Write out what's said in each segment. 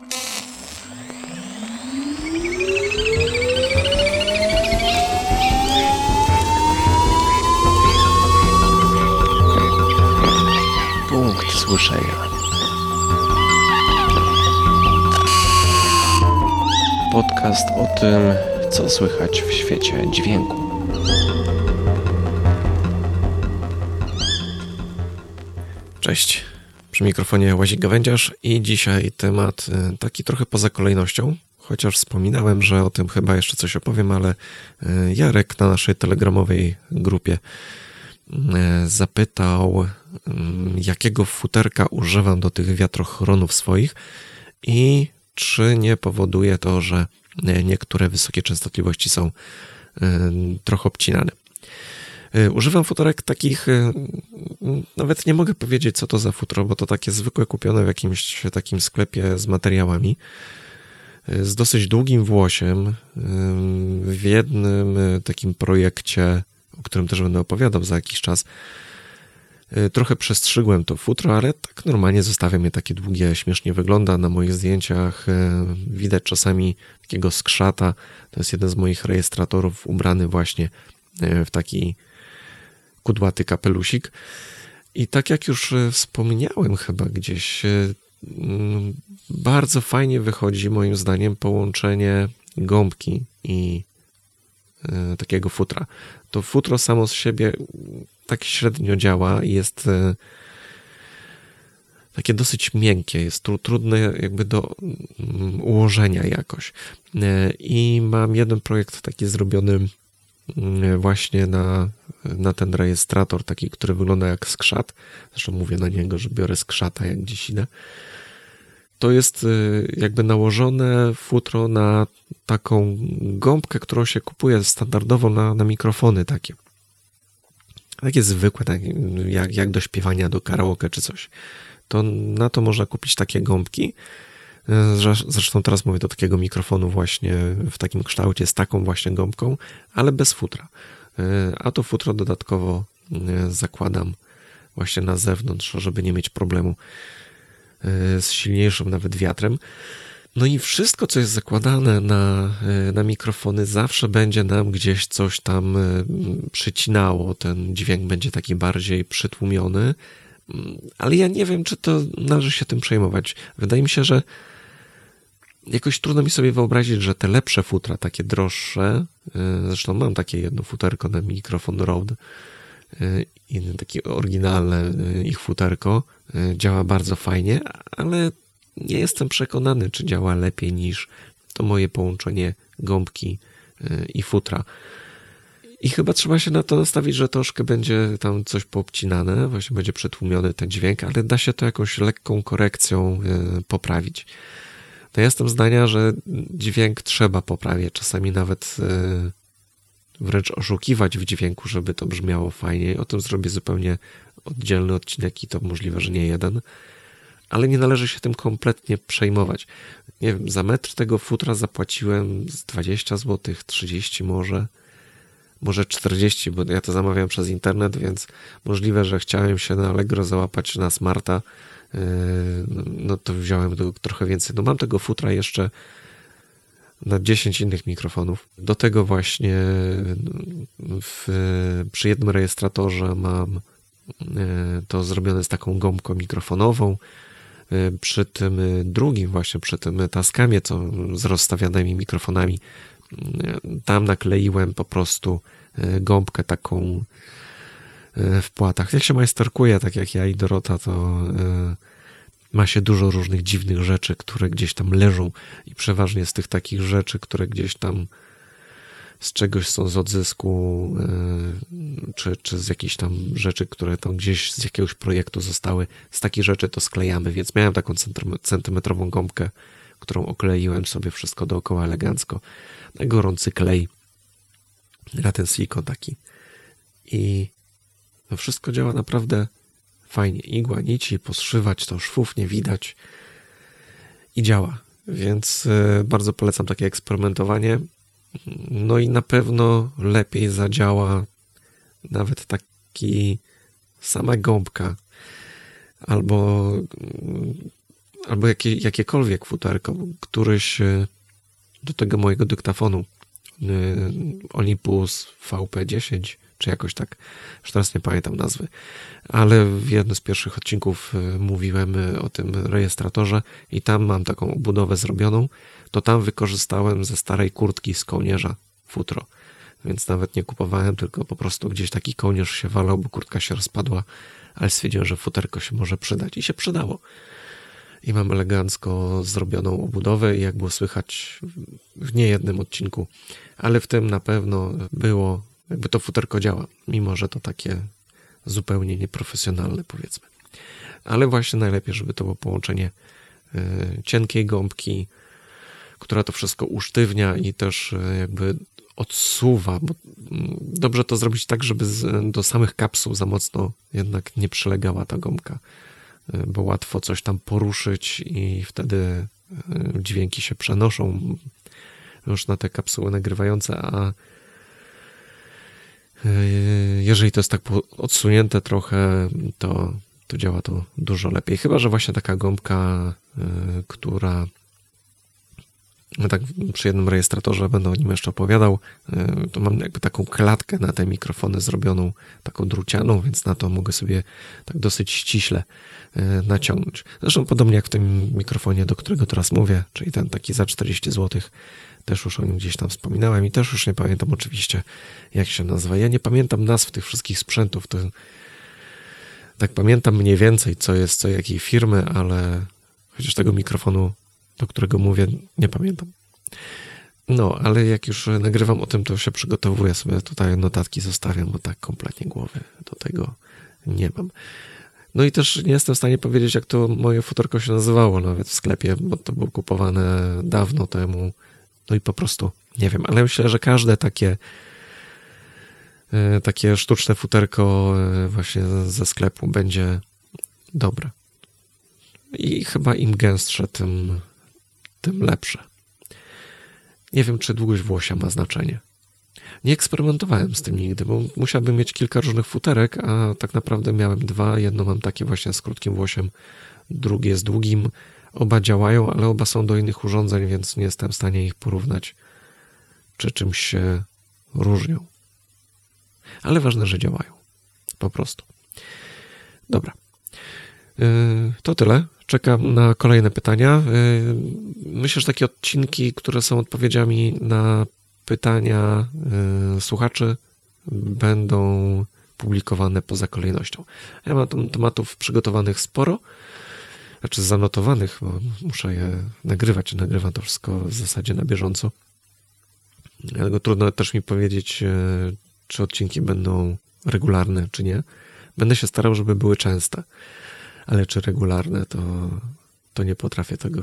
Punkt słyszenia. Podcast o tym, co słychać w świecie dźwięku. Cześć. Przy mikrofonie Łazik Gawędziarz i dzisiaj temat y, taki trochę poza kolejnością, chociaż wspominałem, że o tym chyba jeszcze coś opowiem, ale y, Jarek na naszej telegramowej grupie y, zapytał, jakiego futerka używam do tych wiatrochronów swoich i czy nie powoduje to, że niektóre wysokie częstotliwości są trochę obcinane. Y, używam futerek takich, y, nawet nie mogę powiedzieć, co to za futro, bo to takie zwykłe kupione w jakimś takim sklepie z materiałami, y, z dosyć długim włosiem. W jednym takim projekcie, o którym też będę opowiadał za jakiś czas, trochę przestrzygłem to futro, ale tak normalnie zostawiam je takie długie, śmiesznie wygląda na moich zdjęciach. Widać czasami takiego skrzata. To jest jeden z moich rejestratorów ubrany właśnie w taki kudłaty kapelusik. I tak jak już e, wspomniałem chyba gdzieś, e, bardzo fajnie wychodzi moim zdaniem połączenie gąbki i e, takiego futra. To futro samo z siebie tak średnio działa i jest takie dosyć miękkie, jest trudne jakby do mm, ułożenia jakoś. I mam jeden projekt taki zrobiony właśnie na na ten rejestrator, taki, który wygląda jak skrzat. Zresztą mówię na niego, że biorę skrzata, jak dziś idę. To jest y, jakby nałożone futro na taką gąbkę, którą się kupuje standardowo na, na mikrofony takie. Takie zwykłe, tak jak, jak do śpiewania, do karaoke czy coś. To na to można kupić takie gąbki. Zresztą teraz mówię do takiego mikrofonu właśnie w takim kształcie, z taką właśnie gąbką, ale bez futra. E, a to futro dodatkowo e, zakładam właśnie na zewnątrz, żeby nie mieć problemu z silniejszym nawet wiatrem. No i wszystko, co jest zakładane na, na mikrofony, zawsze będzie nam gdzieś coś tam przycinało. Ten dźwięk będzie taki bardziej przytłumiony, ale ja nie wiem, czy to należy się tym przejmować. Wydaje mi się, że jakoś trudno mi sobie wyobrazić, że te lepsze futra, takie droższe, y, zresztą mam takie jedno futerko na mikrofon Rode, y, i takie oryginalne y, ich futerko, działa bardzo fajnie, ale nie jestem przekonany, czy działa lepiej niż to moje połączenie gąbki i futra. I chyba trzeba się na to nastawić, że troszkę będzie tam coś poobcinane, właśnie będzie przetłumiony ten dźwięk, ale da się to jakąś lekką korekcją poprawić to jestem zdania, że dźwięk trzeba poprawiać, czasami nawet e, wręcz oszukiwać w dźwięku, żeby to brzmiało fajnie. O tym zrobię zupełnie oddzielny odcinek i to możliwe, że nie jeden. Ale nie należy się tym kompletnie przejmować. Nie wiem, za metr tego futra zapłaciłem z 20 zł, 30 może, może 40, bo ja to zamawiam przez internet, więc możliwe, że chciałem się na Allegro załapać na smarta Yy, no to wziąłem trochę więcej. No mam tego futra jeszcze na 10 innych mikrofonów. Do tego właśnie w, przy jednym rejestratorze mam yy, to zrobione z taką gąbką mikrofonową. Yy, przy tym drugim, właśnie przy tym taskamie, co z rozstawianymi mikrofonami, tam nakleiłem po prostu gąbkę taką E, w płatach. Jak się majsterkuje, tak jak ja i Dorota, to e, ma się dużo różnych dziwnych rzeczy, które gdzieś tam leżą i przeważnie z tych takich rzeczy, które gdzieś tam z czegoś są z odzysku, e, czy, czy z jakichś tam rzeczy, które tam gdzieś z jakiegoś projektu zostały, z takich rzeczy to sklejamy, więc miałem taką centymetrową gąbkę, którą okleiłem sobie wszystko dookoła elegancko na gorący klej, na ten silikon taki. I to wszystko działa naprawdę fajnie. Igła, nici, poszywać to szwów nie widać i działa. Więc e, bardzo polecam takie eksperymentowanie. No i na pewno lepiej zadziała nawet taki sama gąbka albo albo jakie, jakiekolwiek futerko, któryś e, do tego mojego dyktafonu e, Olympus VP10, czy jakoś tak, już teraz nie pamiętam nazwy, ale w jednym z pierwszych odcinków e, mówiłem o tym rejestratorze i tam mam taką obudowę zrobioną, to tam wykorzystałem ze starej kurtki z kołnierza futro, więc nawet nie kupowałem, tylko po prostu gdzieś taki kołnierz się walał, bo kurtka się rozpadła, ale stwierdziłem, że futerko się może przydać. I się przydało i mam elegancko zrobioną obudowę i jak było słychać w niejednym odcinku, ale w tym na pewno było, jakby to futerko działa, mimo że to takie zupełnie nieprofesjonalne powiedzmy. Ale właśnie najlepiej, żeby to było połączenie e, cienkiej gąbki, która to wszystko usztywnia i też e, jakby odsuwa, bo mm, dobrze to zrobić tak, żeby do samych kapsuł za mocno jednak nie przylegała ta gąbka bo łatwo coś tam poruszyć i wtedy e, dźwięki się przenoszą już na te kapsuły nagrywające, a e, jeżeli to jest tak odsunięte trochę, to, to działa to dużo lepiej. Chyba, że właśnie taka gąbka, e, która tak przy jednym rejestratorze będę o nim jeszcze opowiadał, to mam jakby taką klatkę na te mikrofony zrobioną, taką drucianą, więc na to mogę sobie tak dosyć ściśle E, naciągnąć. Zresztą podobnie jak w tym mikrofonie, do którego teraz mówię, czyli ten taki za 40 zł, też już o nim gdzieś tam wspominałem i też już nie pamiętam oczywiście, jak się nazywa. Ja nie pamiętam nazw tych wszystkich sprzętów, to tak pamiętam mniej więcej, co jest co jakiej firmy, ale chociaż tego mikrofonu, do którego mówię, nie pamiętam. No, ale jak już nagrywam o tym, to się przygotowuję sobie tutaj notatki zostawiam, bo tak kompletnie głowy do tego nie mam. No i też nie jestem w stanie powiedzieć, jak to moje futerko się nazywało nawet w sklepie, bo to było kupowane dawno temu. No i po prostu nie wiem, ale myślę, że każde takie e, takie sztuczne futerko e, właśnie ze sklepu będzie dobre. I chyba im gęstsze, tym, tym lepsze. Nie wiem, czy długość włosia ma znaczenie. Nie eksperymentowałem z tym nigdy, bo musiałbym mieć kilka różnych futerek, a tak naprawdę miałem dwa. Jedno mam takie właśnie z krótkim włosiem, drugie z długim. Oba działają, ale oba są do innych urządzeń, więc nie jestem w stanie ich porównać, czy czymś się różnią. Ale ważne, że działają. Po prostu. Dobra. Yy, to tyle. Czekam na kolejne pytania. Yy, myślę, że takie odcinki, które są odpowiedziami na pytania y, słuchaczy będą publikowane poza kolejnością. Ja mam tematów przygotowanych sporo, znaczy zanotowanych, bo muszę je nagrywać. Nagrywam to wszystko w zasadzie na bieżąco. Dlatego trudno też mi powiedzieć, czy odcinki będą regularne, czy nie. Będę się starał, żeby były częste, ale czy regularne, to, to nie potrafię tego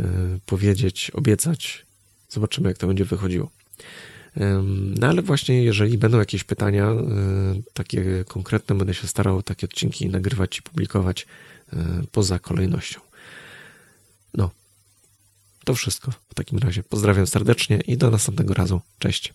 y, powiedzieć, obiecać. Zobaczymy, jak to będzie wychodziło. No ale właśnie, jeżeli będą jakieś pytania e, takie konkretne, będę się starał takie odcinki nagrywać i publikować e, poza kolejnością. No, to wszystko w takim razie. Pozdrawiam serdecznie i do następnego razu. Cześć.